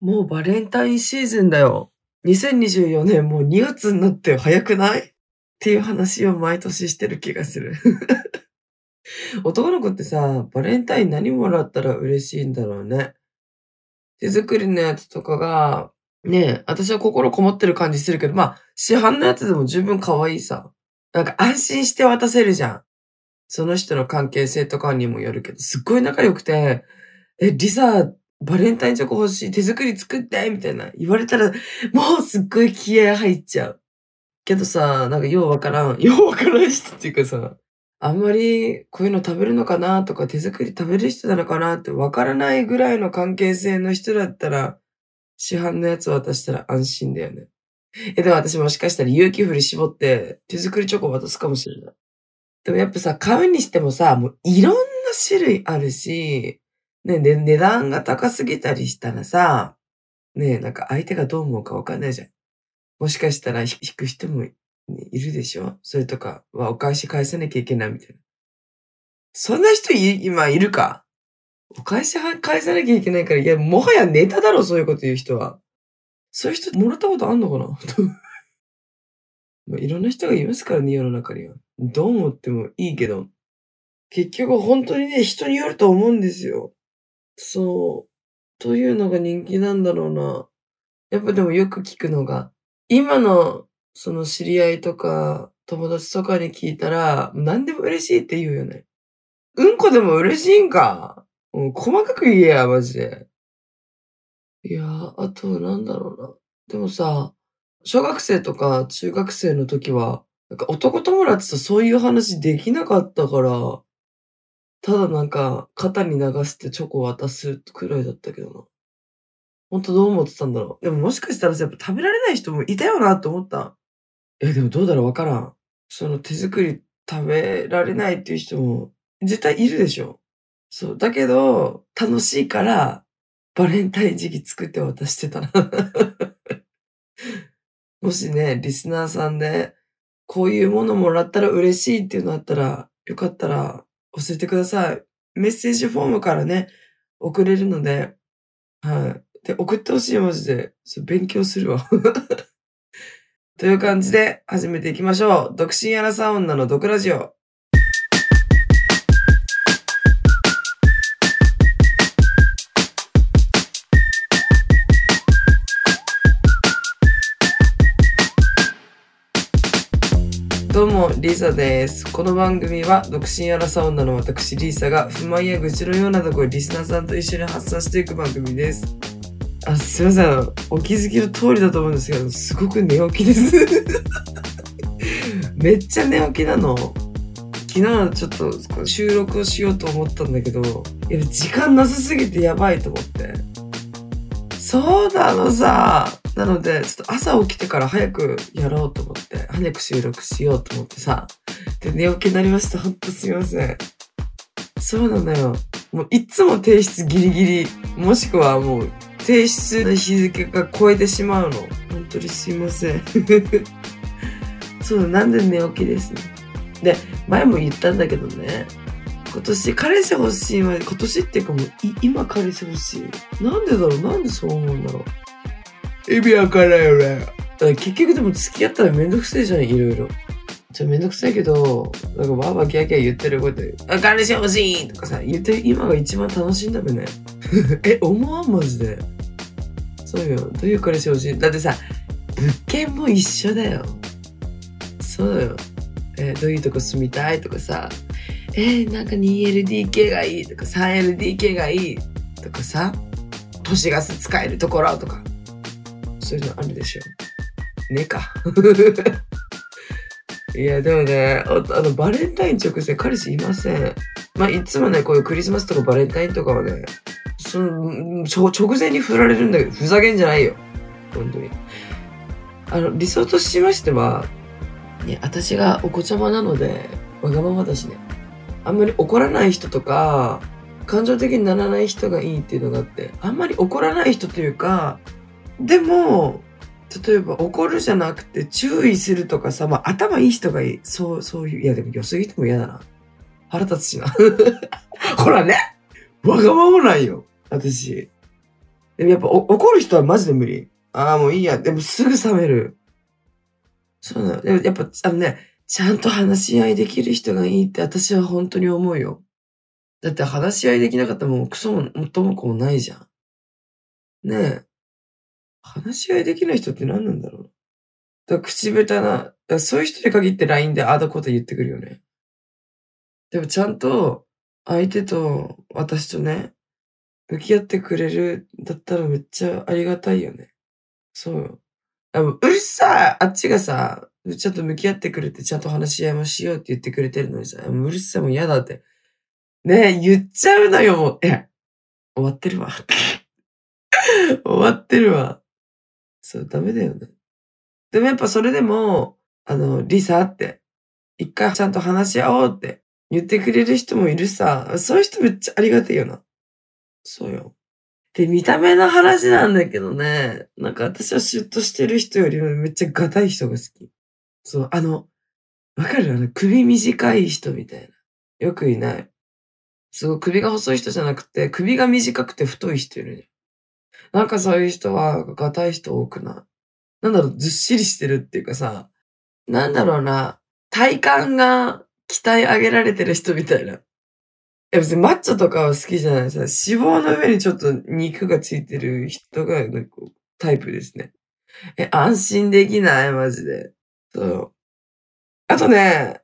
もうバレンタインシーズンだよ。2024年もう2月になって早くない？っていう話を毎年してる気がする。男の子ってさ、バレンタイン何もらったら嬉しいんだろうね。手作りのやつとかが、ね、私は心こもってる感じするけど、まあ、市販のやつでも十分可愛いさ。なんか安心して渡せるじゃん。その人の関係性とかにもよるけど、すっごい仲良くて、え、リサ、バレンタインチョコ欲しい、手作り作ってみたいな言われたら、もうすっごい気合入っちゃう。けどさ、なんかようわからん、ようわからん人っていうかさ、あんまりこういうの食べるのかなとか手作り食べる人なのかなってわからないぐらいの関係性の人だったら、市販のやつ渡したら安心だよね。え、でも私もしかしたら勇気振り絞って手作りチョコ渡すかもしれない。でもやっぱさ、買うにしてもさ、もういろんな種類あるし、ね、ね、値段が高すぎたりしたらさ、ね、なんか相手がどう思うかわかんないじゃん。もしかしたら引く人もいるでしょ？それとかはお返し返さなきゃいけないみたいな。そんな人今いるか？お返し返さなきゃいけないから、いや、もはやネタだろ、そういうこと言う人は。そういう人もらったことあんのかな？まあいろんな人がいますからね、世の中には。どう思ってもいいけど。結局本当にね、人によると思うんですよ。そう。というのが人気なんだろうな。やっぱでもよく聞くのが、今のその知り合いとか友達とかに聞いたら、何でも嬉しいって言うよね。うんこでも嬉しいんか？う、細かく言えや、マジで。いやあとなんだろうな。でもさ、小学生とか中学生の時は、なんか男友達とそういう話できなかったから、ただなんか肩に流してチョコ渡すくらいだったけどな。ほんとどう思ってたんだろう。でももしかしたらさ、やっぱ食べられない人もいたよなって思った。え、でもどうだろうわからん。その手作り食べられないっていう人も絶対いるでしょ。そう。だけど、楽しいから、バレンタイン時期作って渡してたな。もしね、リスナーさんで、こういうものもらったら嬉しいっていうのあったら、よかったら教えてください。メッセージフォームからね、送れるので、はい。で、送ってほしい、マジで。そ勉強するわ。という感じで始めていきましょう。独身アラサー女の毒ラジオ。どうも、リーサです。この番組は、独身アラサー女の私、リーサが、不満や愚痴のようなところリスナーさんと一緒に発散していく番組です。あ、すいません。お気づきの通りだと思うんですけど、すごく寝起きです。めっちゃ寝起きなの？昨日ちょっと収録をしようと思ったんだけど、いや時間なさすぎてやばいと思って。そうなのさ。なので、ちょっと朝起きてから早くやろうと思って、早く収録しようと思ってさ。で、寝起きになりました。ほんとすいません。そうなのよ。もういつも提出ギリギリ、もしくはもう提出の日付が超えてしまうの。本当にすいません。そう、なんで寝起きですね。で、前も言ったんだけどね。今年彼氏欲しいまで、今年っていうかもう今彼氏欲しい。なんでだろう？なんでそう思うんだろう？意味わからんよね。結局でも付き合ったらめんどくせえじゃん、いろいろ。ちょ、めんどくさいけど、なんかわーわーキャーキャー言ってることあ、彼氏欲しいとかさ、言って今が一番楽しいんだべね。え、思わんマジで。そうよ。どういう彼氏欲しい？だってさ、物件も一緒だよ。そうだよ。えー、どういうとこ住みたいとかさ、えー、なんか 2LDK がいいとか 3LDK がいいとかさ、都市ガス使えるところとか、そういうのあるでしょ。ねか。いや、でもね、あの、バレンタイン直前彼氏いません。まあ、いつもね、こういうクリスマスとかバレンタインとかはね、その、直前に振られるんだけど、ふざけんじゃないよ。本当に。あの、理想としましては、ね、私がお子ちゃまなので、わがままだしね。あんまり怒らない人とか、感情的にならない人がいいっていうのがあって、あんまり怒らない人というか、でも、例えば怒るじゃなくて注意するとかさ、まあ頭いい人がいい。そう、そういう、いやでも良すぎても嫌だな。腹立つしな。ほらねわがままなんよ。私。でもやっぱ怒る人はマジで無理。ああ、もういいや。でもすぐ冷める。そうなの。でもやっぱ、あのね、ちゃんと話し合いできる人がいいって私は本当に思うよ。だって話し合いできなかったらもうクソも元も子もないじゃん。ねえ。話し合いできない人って何なんだろう？だ口下手な、そういう人に限って LINE でああだこと言ってくるよね。でもちゃんと相手と私とね、向き合ってくれるだったらめっちゃありがたいよね。そうよ。あうるさいあっちがさ、ちゃんと向き合ってくれて、ちゃんと話し合いもしようって言ってくれてるのにさ、ううるさいもう嫌だって。ねえ、言っちゃうのよ、もう。え、終わってるわ。終わってるわ。そう、ダメだよね。でもやっぱそれでも、あの、リサって、一回ちゃんと話し合おうって言ってくれる人もいるさ。そういう人めっちゃありがたいよな。そうよ。で、見た目の話なんだけどね、なんか私はシュッとしてる人よりもめっちゃガタい人が好き。そう、あの、わかる？あの、首短い人みたいな。よくいない。すごい首が細い人じゃなくて、首が短くて太い人いるね。なんかそういう人は、ガタい人多くない。なんだろう、ずっしりしてるっていうかさ、なんだろうな、体幹が鍛え上げられてる人みたいな。や、別にマッチョとかは好きじゃないさ。脂肪の上にちょっと肉がついてる人が、なんかタイプですね。え、安心できないマジで。そう。あとね、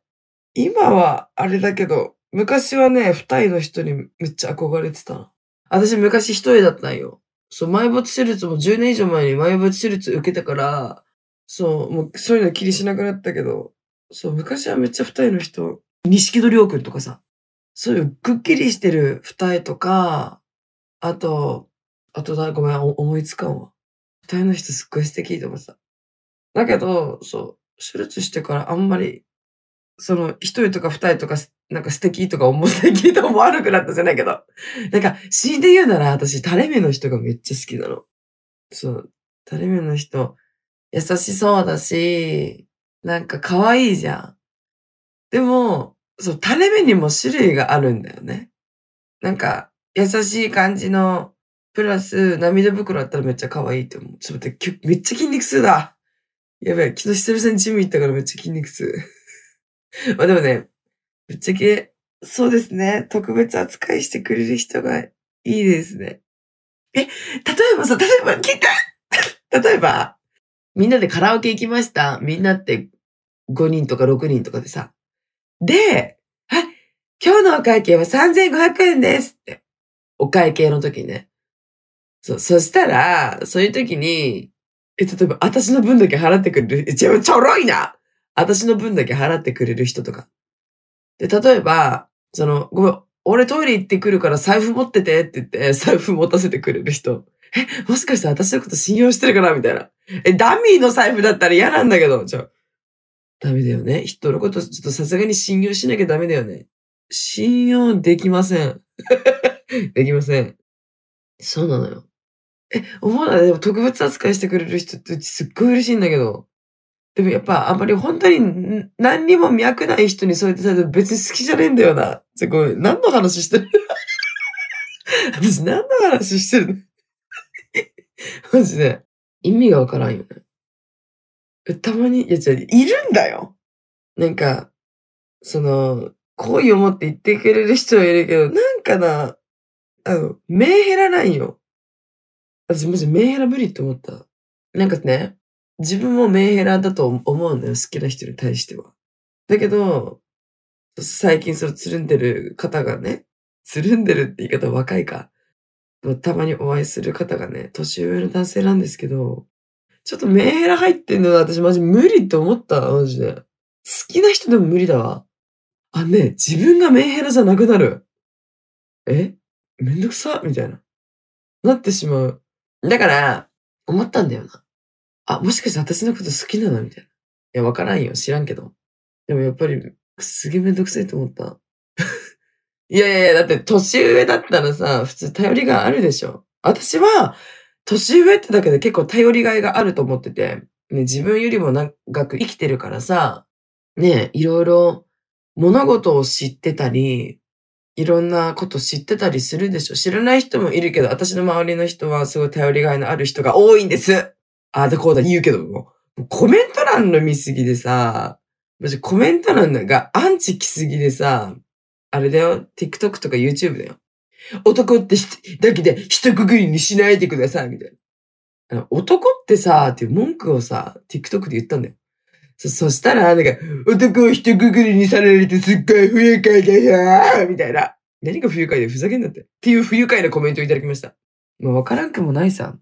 今はあれだけど、昔はね、二重の人にめっちゃ憧れてた私昔一重だったんよ。そう、埋没手術も10年以上前に埋没手術受けたから、そう、もうそういうの気にしなくなったけど、そう、昔はめっちゃ二重の人、錦戸亮君とかさ、そういうくっきりしてる二重とか、あと、あとだ、ごめん、思いつかんわ。二重の人すっごい素敵と思ってた。だけど、そう、手術してからあんまり、その、一重とか二重とか、なんか素敵とか思素敵と思わなくなったじゃないけど。なんか、死んで言うなら私、垂れ目の人がめっちゃ好きなの。そう、垂れ目の人、優しそうだし、なんか可愛いじゃん。でも、そう、垂れ目にも種類があるんだよね。なんか、優しい感じの、プラス、涙袋あったらめっちゃ可愛いって思う。ちょっと待って、めっちゃ筋肉痛だ。やべえ、昨日久々にジム行ったからめっちゃ筋肉痛。まあでもね、ぶっちゃけ、そうですね。特別扱いしてくれる人がいいですね。え、例えばさ、例えば、聞いて 例えば、みんなでカラオケ行きました。みんなって5人とか6人とかでさ、で、はい、今日のお会計は3500円ですって。お会計の時にね。そう、そしたら、そういう時に、え、例えば、私の分だけ払ってくれる、ちょろいな私の分だけ払ってくれる人とか。で、例えば、その、ごめん、俺トイレ行ってくるから財布持っててって言って、財布持たせてくれる人。え、もしかして私のこと信用してるかな？みたいな。え、ダミーの財布だったら嫌なんだけど、ちょ、ダメだよね。人のことちょっとさすがに信用しなきゃダメだよね。信用できません。できません。そうなのよ。え、思わなでも特別扱いしてくれる人ってすっごい嬉しいんだけど。でもやっぱあんまり本当に何にも脈ない人にそうやってされて別に好きじゃねえんだよな。すごい。何の話してる？私何の話してるの？マジで。意味がわからんよね。たまに、いや、じゃいるんだよ。なんか、その、好意を持って言ってくれる人はいるけど、なんかな、あの、メンヘラなんよ。私マジメンヘラ無理って思った。なんかね、自分もメンヘラだと思うんだよ。好きな人に対しては。だけど、最近そのつるんでる方がね、つるんでるって言い方若いか。たまにお会いする方がね、年上の男性なんですけど、ちょっとメンヘラ入ってんの私マジ無理って思った、マジで。好きな人でも無理だわ。あ、ね、自分がメンヘラじゃなくなる。え？めんどくさ？みたいな。なってしまう。だから、思ったんだよな。あ、もしかして私のこと好きなの？みたいな。いや、わからんよ。知らんけど。でもやっぱり、すげえめんどくさいと思った。いやいやいや、だって年上だったらさ、普通頼りがあるでしょ。私は、年上ってだけで結構頼りがいがあると思ってて、ね、自分よりも長く生きてるからさ、ね、いろいろ物事を知ってたり、いろんなこと知ってたりするでしょ。知らない人もいるけど、私の周りの人はすごい頼りがいのある人が多いんです。ああだこうだ言うけども、コメント欄の見すぎでさ、コメント欄がアンチ来すぎでさ、あれだよ、TikTok とか YouTube だよ。男ってだけで一括りにしないでください、みたいな。男ってさ、っていう文句をさ、TikTok で言ったんだよ。そ、そしたら、なんか、男を一括りにされるとすっごい不愉快だよみたいな。何が不愉快でふざけんなって。っていう不愉快なコメントをいただきました。まあ、わからんくもないさ。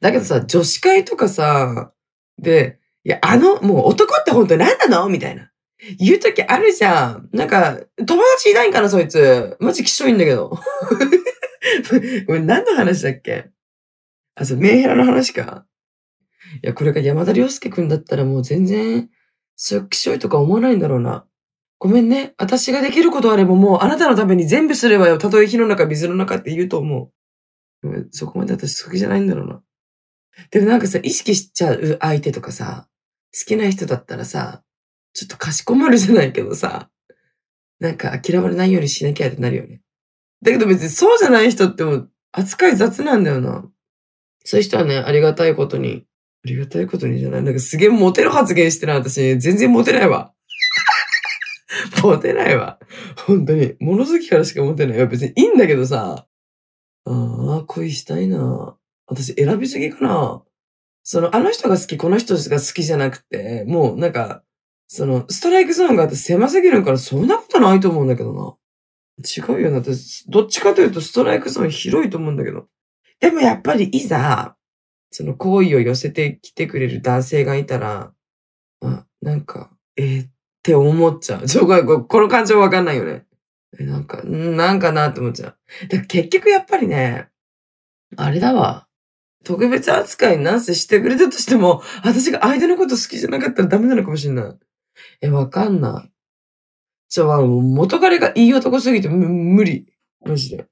だけどさ、女子会とかさ、で、いや、あの、もう男って本当に何なの？みたいな。言うときあるじゃん。なんか、友達いないんかな、そいつ。マジきしょいんだけど。ごめん、何の話だっけ？あ、そう、メンヘラの話か。いや、これが山田涼介くんだったらもう全然、そう、きしょいとか思わないんだろうな。ごめんね。私ができることあればもうあなたのために全部すればよ。たとえ火の中、水の中って言うと思う。そこまで私好きじゃないんだろうな。でもなんかさ、意識しちゃう相手とかさ、好きな人だったらさ、ちょっとかしこまるじゃないけどさ、なんか嫌われないようにしなきゃってなるよね。だけど別にそうじゃない人っても扱い雑なんだよな。そういう人はね、ありがたいことに、ありがたいことにじゃない。なんかすげえモテる発言してる私、全然モテないわ。モテないわ。本当に。物好きからしかモテない。いや別にいいんだけどさ。ああ、恋したいな。私選びすぎかな。その、あの人が好き、この人が好きじゃなくて、もうなんか、その、ストライクゾーンがあって狭すぎるから、そんなことないと思うんだけどな。違うよな。私どっちかというとストライクゾーン広いと思うんだけど。でもやっぱりいざ、その好意を寄せてきてくれる男性がいたら、あ、なんか、えー、って思っちゃう。ちょ、ここの感情わかんないよね。え、なんか、なんかなって思っちゃう。だから結局やっぱりね、あれだわ。特別扱いなんせしてくれたとしても、私が相手のこと好きじゃなかったらダメなのかもしれない。え、わかんない。ちょ、元彼がいい男すぎて無理。マジで。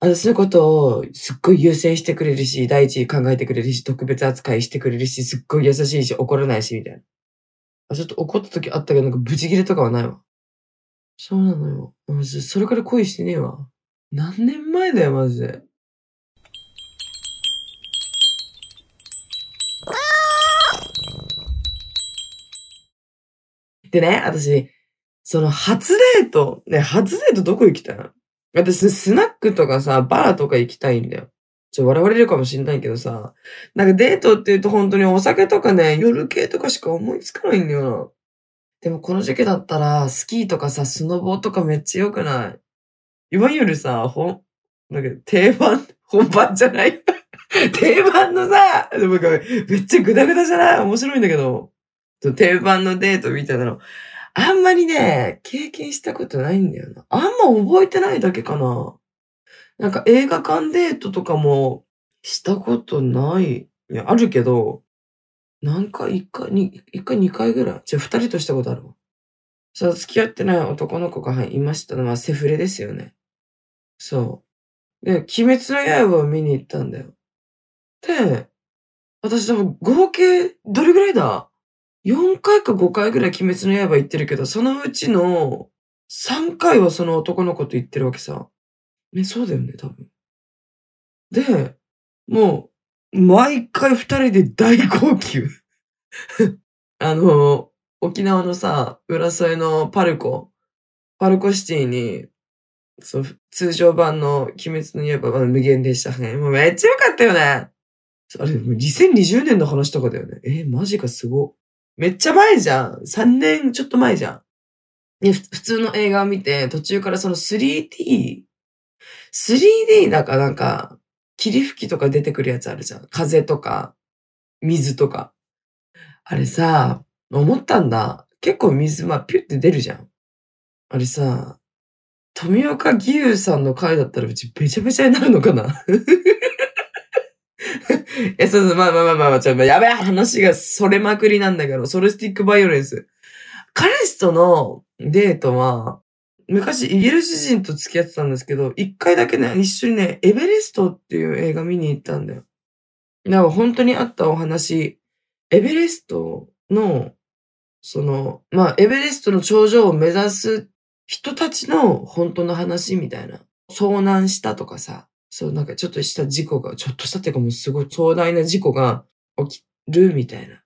私のことをすっごい優先してくれるし、第一考えてくれるし、特別扱いしてくれるし、すっごい優しいし、怒らないし、みたいな。あ、ちょっと怒った時あったけど、なんかブチギレとかはないわ。そうなのよ。マジで、それから恋してねえわ。何年前だよ、マジで。でね、私、その初デート、ね、初デートどこ行きたい私、スナックとかさ、バーとか行きたいんだよ。ちょ、笑われるかもしんないけどさ、なんかデートって言うと本当にお酒とかね、夜系とかしか思いつかないんだよな。でもこの時期だったら、スキーとかさ、スノボーとかめっちゃ良くない？いわゆるさ、ほん、なんか定番、本番じゃない？定番のさ、でもめっちゃグダグダじゃない？面白いんだけど。定番のデートみたいなの、あんまりね、経験したことないんだよな。あんま覚えてないだけかな。なんか映画館デートとかもしたことない。いや、あるけど、なんか一回、に、一回二回ぐらい。じゃあ二人としたことあるわ。そう、付き合ってない男の子がいましたのはセフレですよね。そう。で、鬼滅の刃を見に行ったんだよ。で、私多分合計どれぐらいだ？4回か5回ぐらい鬼滅の刃行ってるけど、そのうちの3回はその男の子と言ってるわけさ。ね、そうだよね、多分。で、もう、毎回二人で大号泣。あの、沖縄のさ、浦添のパルコ、パルコシティに、そう、通常版の鬼滅の刃は無限でしたね。もうめっちゃ良かったよね。あれ、2020年の話とかだよね。えー、マジかすご。めっちゃ前じゃん。3年ちょっと前じゃん。で、普通の映画を見て、途中からその 3D、3D だかなんか、霧吹きとか出てくるやつあるじゃん。風とか、水とか。あれさ、思ったんだ。結構水、まあ、ピュって出るじゃん。あれさ、富岡義勇さんの回だったらうちべちゃべちゃになるのかな？え、そうそう、まあまあまあまあ、ちょ、やべえ話がそれまくりなんだけど、ソルスティックバイオレンス。彼氏とのデートは、昔イギリス人と付き合ってたんですけど、一回だけね、一緒にね、エベレストっていう映画見に行ったんだよ。だから本当にあったお話、エベレストの、その、まあ、エベレストの頂上を目指す人たちの本当の話みたいな。遭難したとかさ、そうなんかちょっとした事故が、ちょっとしたっていうかもうすごい壮大な事故が起きるみたいな。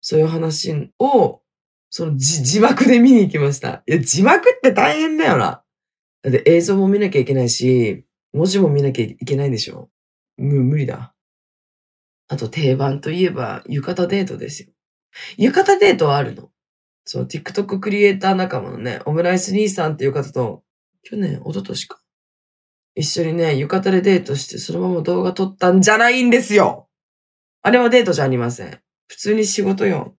そういう話を、その字字幕で見に行きました。いや、字幕って大変だよな。だって映像も見なきゃいけないし、文字も見なきゃいけないんでしょむ、無理だ。あと定番といえば、浴衣デートですよ。浴衣デートはあるの。そう、TikTok クリエイター仲間のね、オムライス兄さんっていう方と、去年、一昨年か。一緒にね、浴衣でデートして、そのまま動画撮ったんじゃないんですよあれはデートじゃありません。普通に仕事よ。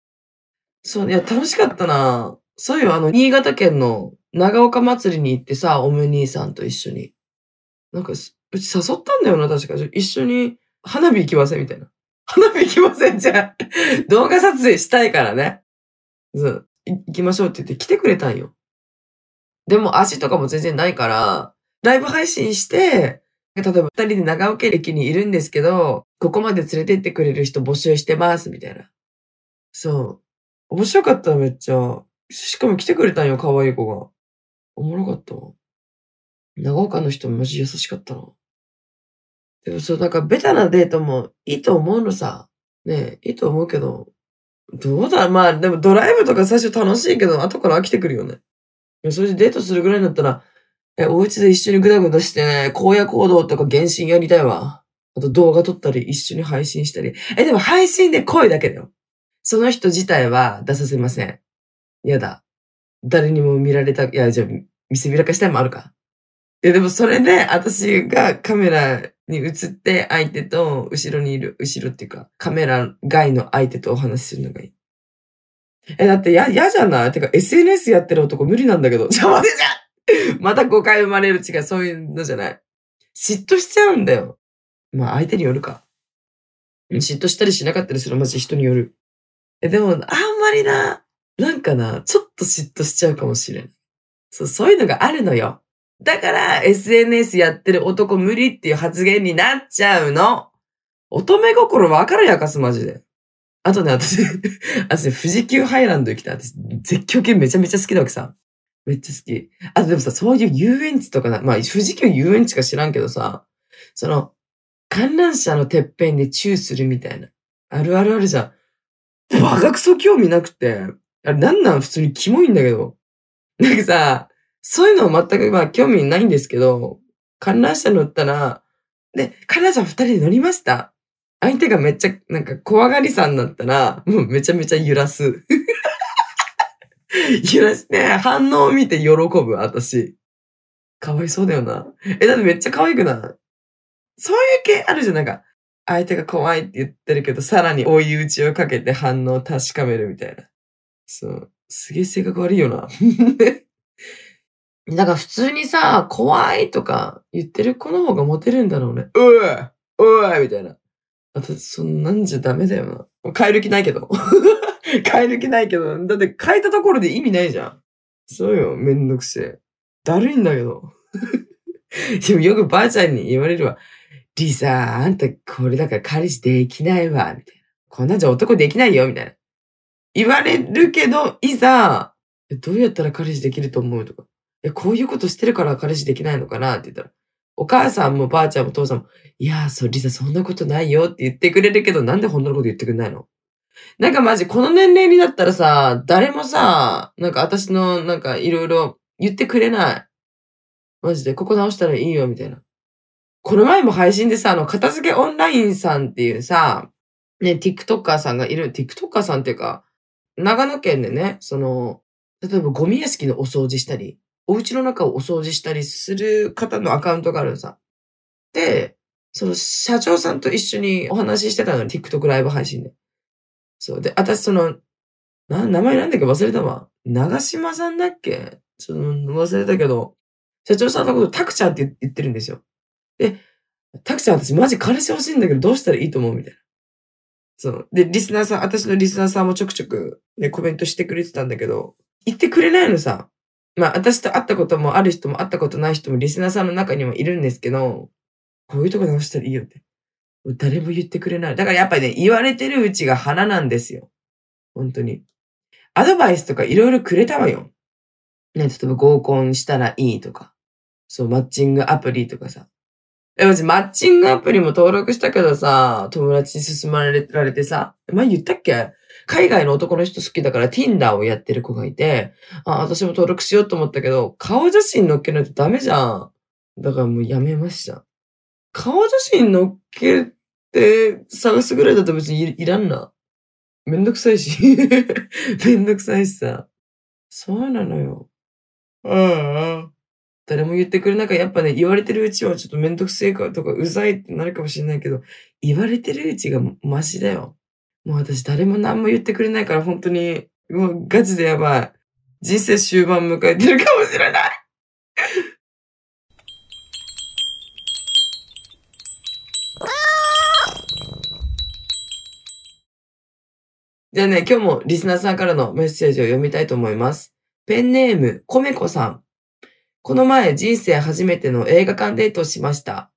そう、いや、楽しかったなそういうあの、新潟県の長岡祭りに行ってさ、オム兄さんと一緒に。なんか、うち誘ったんだよな、確か。一緒に花火行きませんみたいな。花火行きませんじゃあ、動画撮影したいからね。そう、行きましょうって言って来てくれたんよ。でも足とかも全然ないから、ライブ配信して、例えば二人で長岡駅にいるんですけど、ここまで連れてってくれる人募集してます、みたいな。そう。面白かっためっちゃ。しかも来てくれたんよ、可愛い子が。おもろかったわ。長岡の人マジ優しかったな。でもそう、なんかベタなデートもいいと思うのさ。ねえいいと思うけど、どうだ？まあ、でもドライブとか最初楽しいけど、後から飽きてくるよね。それでデートするぐらいだったら、え、お家で一緒にグダグダしてね、荒野行動とか原神やりたいわ。あと動画撮ったり、一緒に配信したり。え、でも配信で声だけだよ。その人自体は出させません。やだ。誰にも見られた、いや、じゃあ、見せびらかしたいもあるか。いや、でもそれで、私がカメラに映って相手と後ろにいる、後ろっていうか、カメラ外の相手とお話しするのがいい。え、だってや、嫌じゃない？てか SNS やってる男無理なんだけど。ちょ、待てじゃ また誤解生まれる違う、そういうのじゃない。嫉妬しちゃうんだよ。まあ相手によるか。嫉妬したりしなかったりするマジ人による。え、でも、あんまりな、なんかな、ちょっと嫉妬しちゃうかもしれん。そう、そういうのがあるのよ。だから SNS やってる男無理っていう発言になっちゃうの。乙女心わかるやかす、マジで。あとね、私、私、富士急ハイランド行きたい。私、絶叫系めちゃめちゃ好きだわけさ。めっちゃ好き。あとでもさ、そういう遊園地とかな、まあ、富士急遊園地か知らんけどさ、その、観覧車のてっぺんでチューするみたいな。あるあるあるじゃん。バカクソ興味なくて。あれなんなん普通にキモいんだけど。なんかさ、そういうの全くまあ興味ないんですけど、観覧車乗ったら、で、観覧車二人で乗りました。相手がめっちゃ、なんか怖がりさんだったら、もうめちゃめちゃ揺らす。揺らして、反応を見て喜ぶ、私。かわいそうだよな。え、だってめっちゃ可愛くない？そういう系あるじゃん、なんか。相手が怖いって言ってるけど、さらに追い打ちをかけて反応を確かめるみたいな。そう。すげえ性格悪いよな。だか普通にさ、怖いとか言ってる子の方がモテるんだろうね。うわういみたいな。あと、そんなんじゃダメだよな。変える気ないけど。変える気ないけど。だって変えたところで意味ないじゃん。そうよ、めんどくせえ。だるいんだけど。でもよくばあちゃんに言われるわ。リサ、あんたこれだから彼氏できないわ、みたいな。こんなんじゃ男できないよ、みたいな。言われるけど、いざ、どうやったら彼氏できると思うとか。え、こういうことしてるから彼氏できないのかな？って言ったら、お母さんもばあちゃんも父さんも、いやー、そう、リサそんなことないよって言ってくれるけど、なんで本当のこと言ってくれないの？なんかマジ、この年齢になったらさ、誰もさ、なんか私の、なんかいろいろ言ってくれない。マジで、ここ直したらいいよ、みたいな。この前も配信でさ、あの、片付けオンラインさんっていうさ、ね、TikToker さんがいる、TikToker さんっていうか、長野県でね、その、例えばゴミ屋敷のお掃除したり、お家の中をお掃除したりする方のアカウントがあるのさ。で、その社長さんと一緒にお話ししてたの、TikTok ライブ配信で。そう。で、私その、な、名前なんだっけ？忘れたわ。長島さんだっけ？ちょっと忘れたけど、社長さんのことタクちゃんって言ってるんですよ。で、タクちゃん私マジ彼氏欲しいんだけどどうしたらいいと思う？みたいな。そう。で、リスナーさん、私のリスナーさんもちょくちょくね、コメントしてくれてたんだけど、言ってくれないのさ。まあ、私と会ったこともある人も会ったことない人もリスナーさんの中にもいるんですけど、こういうとこ直したらいいよって。誰も言ってくれない。だからやっぱりね、言われてるうちが花なんですよ。本当に。アドバイスとかいろいろくれたわよ。ね、例えば合コンしたらいいとか、そう、マッチングアプリとかさ。え、マッチングアプリも登録したけどさ、友達に勧まれられてさ、前言ったっけ？海外の男の人好きだから Tinder をやってる子がいて、あ、私も登録しようと思ったけど、顔写真載っけないとダメじゃん。だからもうやめました。顔写真載っけて探すぐらいだと別にいいらんな。めんどくさいし。めんどくさいしさ。そうなのよ。うんうん。誰も言ってくれなんかやっぱね、言われてるうちはちょっとめんどくせえかとかうざいってなるかもしれないけど、言われてるうちがマシだよ。もう私誰も何も言ってくれないから本当に、もうガチでやばい。人生終盤迎えてるかもしれない。じゃあね、今日もリスナーさんからのメッセージを読みたいと思います。ペンネーム、コメコさん。この前、人生初めての映画館デートをしました。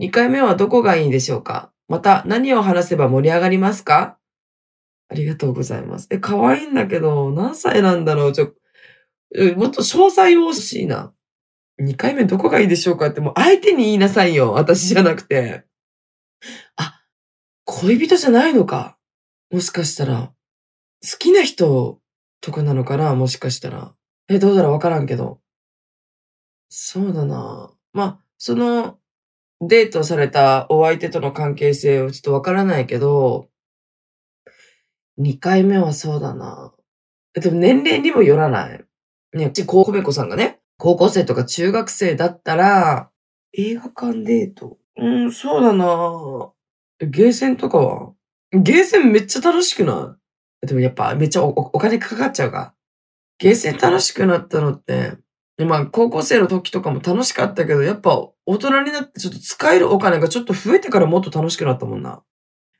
2回目はどこがいいでしょうか？また、何を話せば盛り上がりますか？ありがとうございます。え、可愛いんだけど、何歳なんだろう？ちょ、もっと詳細を欲しいな。2回目どこがいいでしょうか？ってもう相手に言いなさいよ。私じゃなくて。あ、恋人じゃないのか？もしかしたら。好きな人とかなのかなもしかしたら。え、どうだろうわからんけど。そうだな。まあ、その、デートされたお相手との関係性をちょっとわからないけど、2回目はそうだな。でも年齢にもよらない。ね、うち、コウメコさんがね、高校生とか中学生だったら、映画館デート。うん、そうだな。ゲーセンとかは？ゲーセンめっちゃ楽しくない？でもやっぱめっちゃお金かかっちゃうが。ゲーセン楽しくなったのって、まあ高校生の時とかも楽しかったけど、やっぱ大人になってちょっと使えるお金がちょっと増えてからもっと楽しくなったもんな。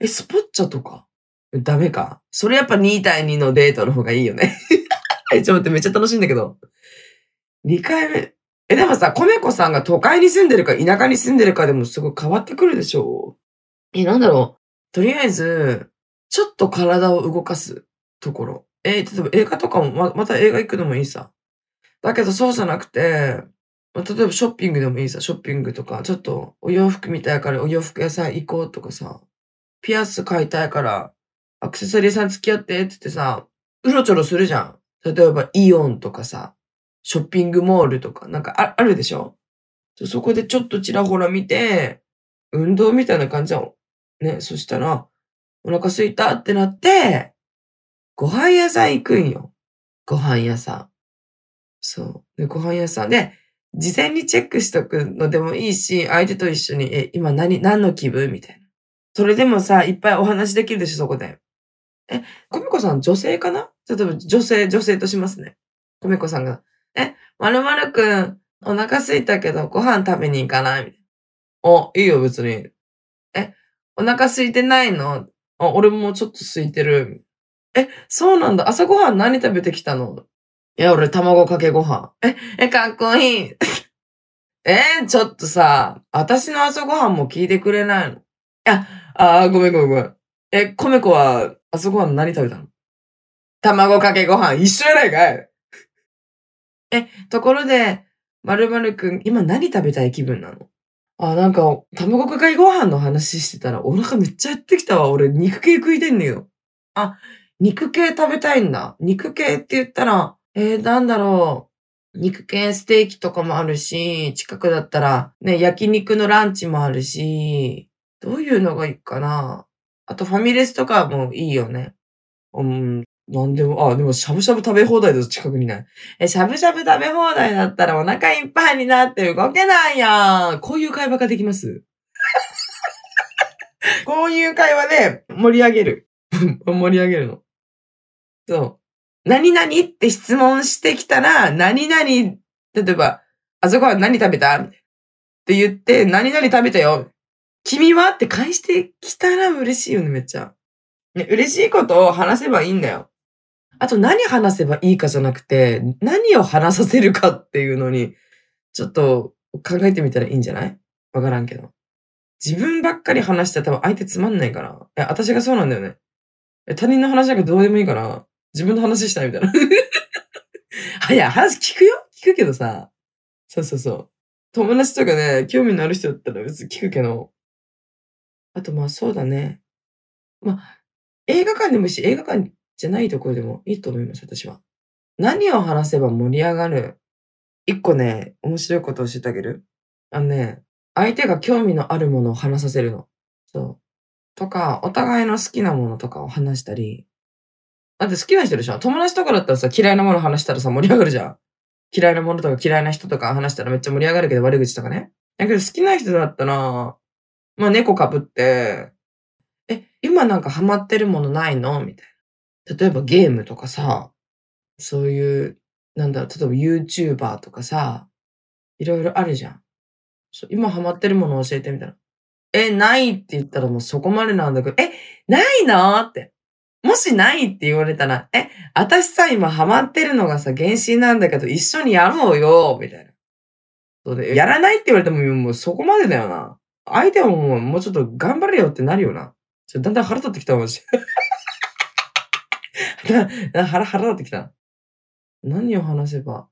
え、スポッチャとか？ダメか。それやっぱ2対2のデートの方がいいよね。え、ちょっと待って、めっちゃ楽しいんだけど。2回目。え、でもさ、コメコさんが都会に住んでるか田舎に住んでるかでもすごい変わってくるでしょえ、なんだろう。とりあえず、ちょっと体を動かすところ。えー、例えば映画とかもま、また映画行くのもいいさ。だけどそうじゃなくて、ま例えばショッピングでもいいさ、ショッピングとか、ちょっとお洋服見たいからお洋服屋さん行こうとかさ、ピアス買いたいからアクセサリーさん付き合ってってってさ、うろちょろするじゃん。例えばイオンとかさ、ショッピングモールとかなんかああるでしょ？そこでちょっとちらほら見て、運動みたいな感じじゃん。ね、そしたら、お腹すいたってなって、ご飯屋さん行くんよ。ご飯屋さん。そう。で、ご飯屋さんで、事前にチェックしとくのでもいいし、相手と一緒に、え、今何、何の気分？みたいな。それでもさ、いっぱいお話できるでしょ、そこで。え、コミコさん女性かな？例えば女性、女性としますね。コミコさんが、え、まるまるくん、お腹すいたけどご飯食べに行かない？お、いいよ別に。え、お腹空いてないの？あ、俺もちょっと空いてる。え、そうなんだ。朝ごはん何食べてきたの？いや、俺卵かけご飯。え、え、かっこいい。えちょっとさ、私の朝ごはんも聞いてくれないの？いや、あごめんごめんごめん。え、コメコは朝ごはん何食べたの？卵かけご飯一緒やないかいえ、ところで、まるまるくん、今何食べたい気分なの？あ、なんか、卵かけご飯の話してたら、お腹めっちゃ減ってきたわ。俺、肉系食いてんのよ。あ、肉系食べたいんだ。肉系って言ったら、えー、なんだろう。肉系ステーキとかもあるし、近くだったら、ね、焼肉のランチもあるし、どういうのがいいかな。あと、ファミレスとかもいいよね。うん、なんでも、あ、でもしゃぶしゃぶ食べ放題だと近くにない。え、しゃぶしゃぶ食べ放題だったらお腹いっぱいになって動けないやん。こういう会話ができます？こういう会話で盛り上げる。盛り上げるの。そう。何々って質問してきたら、何々、例えば、あそこは何食べた？って言って、何々食べたよ。君は？って返してきたら嬉しいよね、めっちゃ。ね、嬉しいことを話せばいいんだよ。あと何話せばいいかじゃなくて、何を話させるかっていうのに、ちょっと考えてみたらいいんじゃない？わからんけど。自分ばっかり話したら多分相手つまんないから。え、私がそうなんだよね。え他人の話なんかどうでもいいから、自分の話したいみたいな。はや、話聞くよ？聞くけどさ、そうそうそう。友達とかね、興味のある人だったら別に聞くけど、あとまあそうだね。まあ、映画館でもいいし、映画館じゃないところでもいいと思います、私は。何を話せば盛り上がる？一個ね、面白いことを教えてあげる？あのね、相手が興味のあるものを話させるの。そう。とか、お互いの好きなものとかを話したり。だって好きな人でしょ？友達とかだったらさ、嫌いなもの話したらさ、盛り上がるじゃん。嫌いなものとか嫌いな人とか話したらめっちゃ盛り上がるけど悪口とかね。だけど好きな人だったら、まあ猫かぶって、え、今なんかハマってるものないの？みたいな。例えばゲームとかさ、そういう、なんだ、例えば YouTuber とかさ、いろいろあるじゃん。今ハマってるもの教えてみたいな。え、ないって言ったらもうそこまでなんだけど、え、ないのって。もしないって言われたら、え、私さ、今ハマってるのがさ、原神なんだけど、一緒にやろうよ、みたいな。そうで、やらないって言われても、もうそこまでだよな。相手はもう、もうちょっと頑張れよってなるよな。ちょだんだん腹立ってきたマジ。腹、腹立ってきた。何を話せば。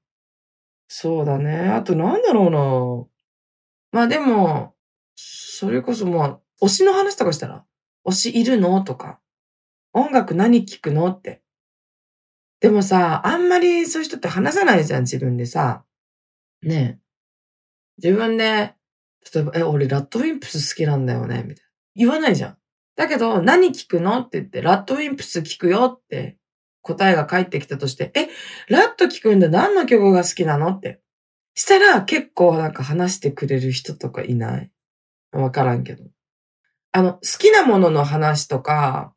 そうだね。あとなんだろうな。まあでも、それこそもう、推しの話とかしたら、推しいるのとか、音楽何聴くのって。でもさ、あんまりそういう人って話さないじゃん、自分でさ。ねえ。自分で、例えば、え、俺ラッドウィンプス好きなんだよね、みたいな。言わないじゃん。だけど、何聞くのって言って、ラッドウィンプス聞くよって答えが返ってきたとして、え、ラッド聞くんだ何の曲が好きなの？って。したら結構なんか話してくれる人とかいない？わからんけど。あの、好きなものの話とか、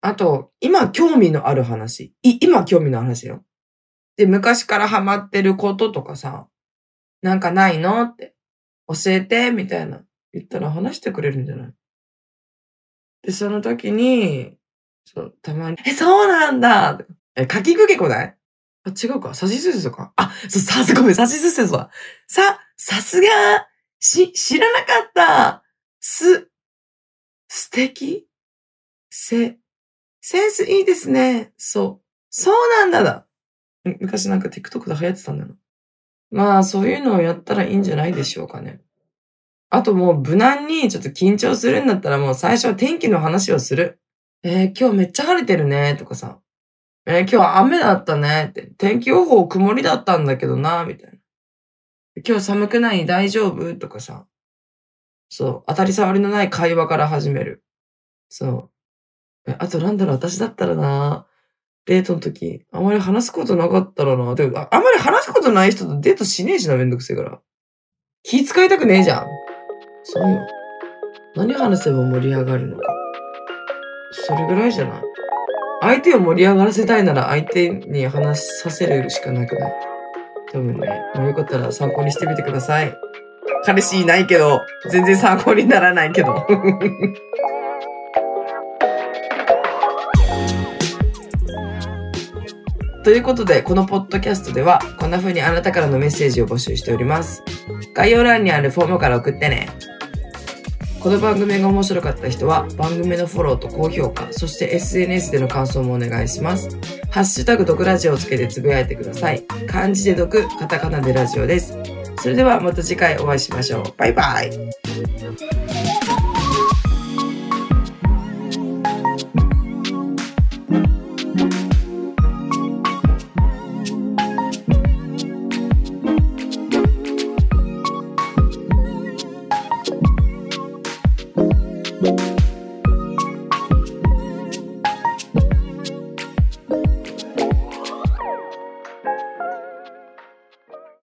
あと、今興味のある話。い、今興味のある話よ。で、昔からハマってることとかさ、なんかないの？って、教えて、みたいな。言ったら話してくれるんじゃない？で、その時に、そう、たまに、え、そうなんだえ、かきくけこない？あ、違うかさしすせそかあ、そう、さす、ごめん、さしすせそだ。さ、さすがし、知らなかったす、素敵？せ、センスいいですね。そう。そうなんだだ。昔なんか TikTok で流行ってたんだよな。まあ、そういうのをやったらいいんじゃないでしょうかね。あともう無難にちょっと緊張するんだったらもう最初は天気の話をする。えー、今日めっちゃ晴れてるね、とかさ。えー、今日は雨だったね、って。天気予報曇りだったんだけどな、みたいな。今日寒くない？大丈夫？とかさ。そう。当たり障りのない会話から始める。そう。え、あとなんだろう、私だったらな、デートの時、あまり話すことなかったらな。でも、あんまり話すことない人とデートしねえしな、めんどくせえから。気使いたくねえじゃん。そうよ。何話せば盛り上がるのか。それぐらいじゃない？相手を盛り上がらせたいなら相手に話させるしかなくない？多分ね。まあよかったら参考にしてみてください。彼氏いないけど、全然参考にならないけど。ということで、このポッドキャストでは、こんな風にあなたからのメッセージを募集しております。概要欄にあるフォームから送ってね。この番組が面白かった人は番組のフォローと高評価、そして SNS での感想もお願いします。ハッシュタグ毒ラジオをつけてつぶやいてください。漢字で毒、カタカナでラジオです。それではまた次回お会いしましょう。バイバイ。